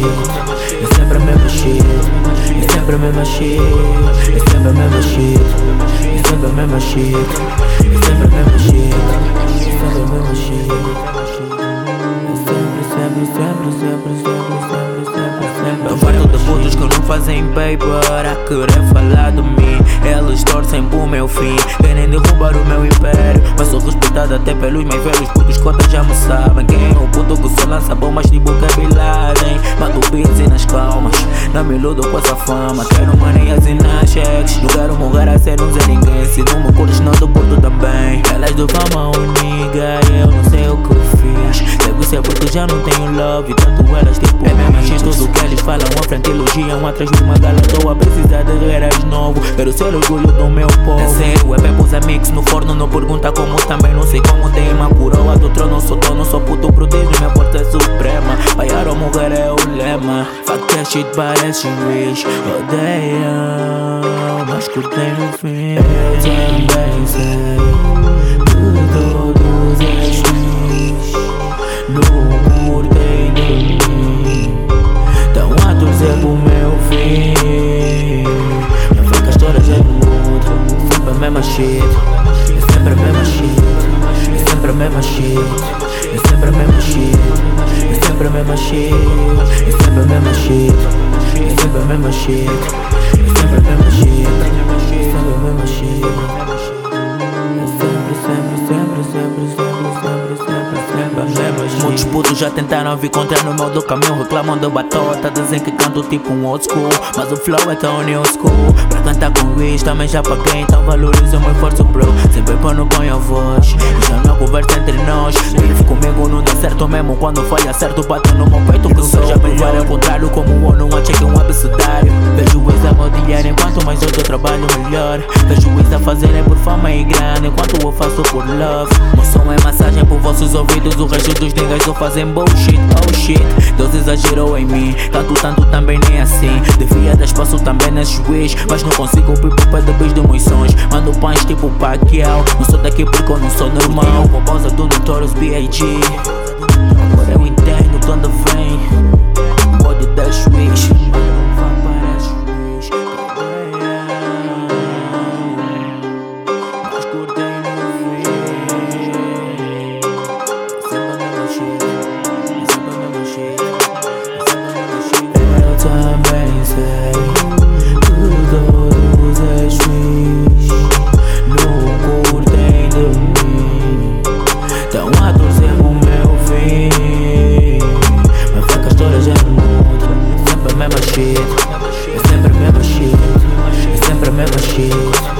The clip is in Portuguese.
shit. It's never mesma shit. É It's never mesma shit. É It's never mesma shit. É It's never mesma shit. It's mesmo mesma shit. It's never mesma shit. Sempre, sempre, sempre, sempre, sempre, sempre, sempre, sempre. Não vai todos putos que não fazem paper a querer falar de mim. Eles torcem pro meu fim, querem derrubar o meu império. Mas sou respeitado até pelos mais velhos putos cotas já me sabem. Quem é o puto que só lança bombas tipo cabilagem? Mato e nas calmas, não me iludo com essa fama. Quero maneiras e nas cheques. Não quero morrer a ser um zé ninguém. Se não me curtes, não do puto também. Elas do fama uniga, eu não Deve ser porque já não tenho love. Tanto elas tipo é mesmo assim, tudo que eles falam. À frente elogiam atrás de uma gala. Tô a precisar de novo Quero ser orgulho do meu povo. É sério, é bem pus mix no forno Não pergunta como também não sei como tem uma coroa do trono Sou dono, sou puto protege minha porta é suprema. Paiar ou morrer é o lema. Fuck that shit parece wish. Odeiam, mas curtem no fim shit. É sempre a mesma shit. É sempre a mesma shit. É sempre a mesma shit. É sempre a mesma shit. É sempre a mesma shit. É sempre a mesma shit. É sempre a mesma shit. É sempre a mesma shit. Já tentaram vir contra no meu do caminho Reclamam do batota, dizem que canto tipo um old school. Mas o flow é tão new school. Pra cantar com Rich também já paguei Então valorizo o meu esforço bro. Sempre quando ponho a voz E mesmo Quando falha certo bate no meu peito Que já provar ao contrário Como o ONU a cheque um abecedário. Vejo isso a meu dinheiro Enquanto mais dou trabalho melhor. Vejo isso a fazerem por fama e grana Enquanto eu faço por love. Meu som é massagem por vossos ouvidos O resto dos niggas só fazem bullshit Oh shit, Deus exagerou em mim Tanto, tanto também nem assim. Devia dar espaço também nesses wish Mas não consigo pipo para depois de meus sons. Mando pães tipo Pacquiao Não sou daqui porque eu não sou normal. Com a pausa do Notorious B.I.G cheese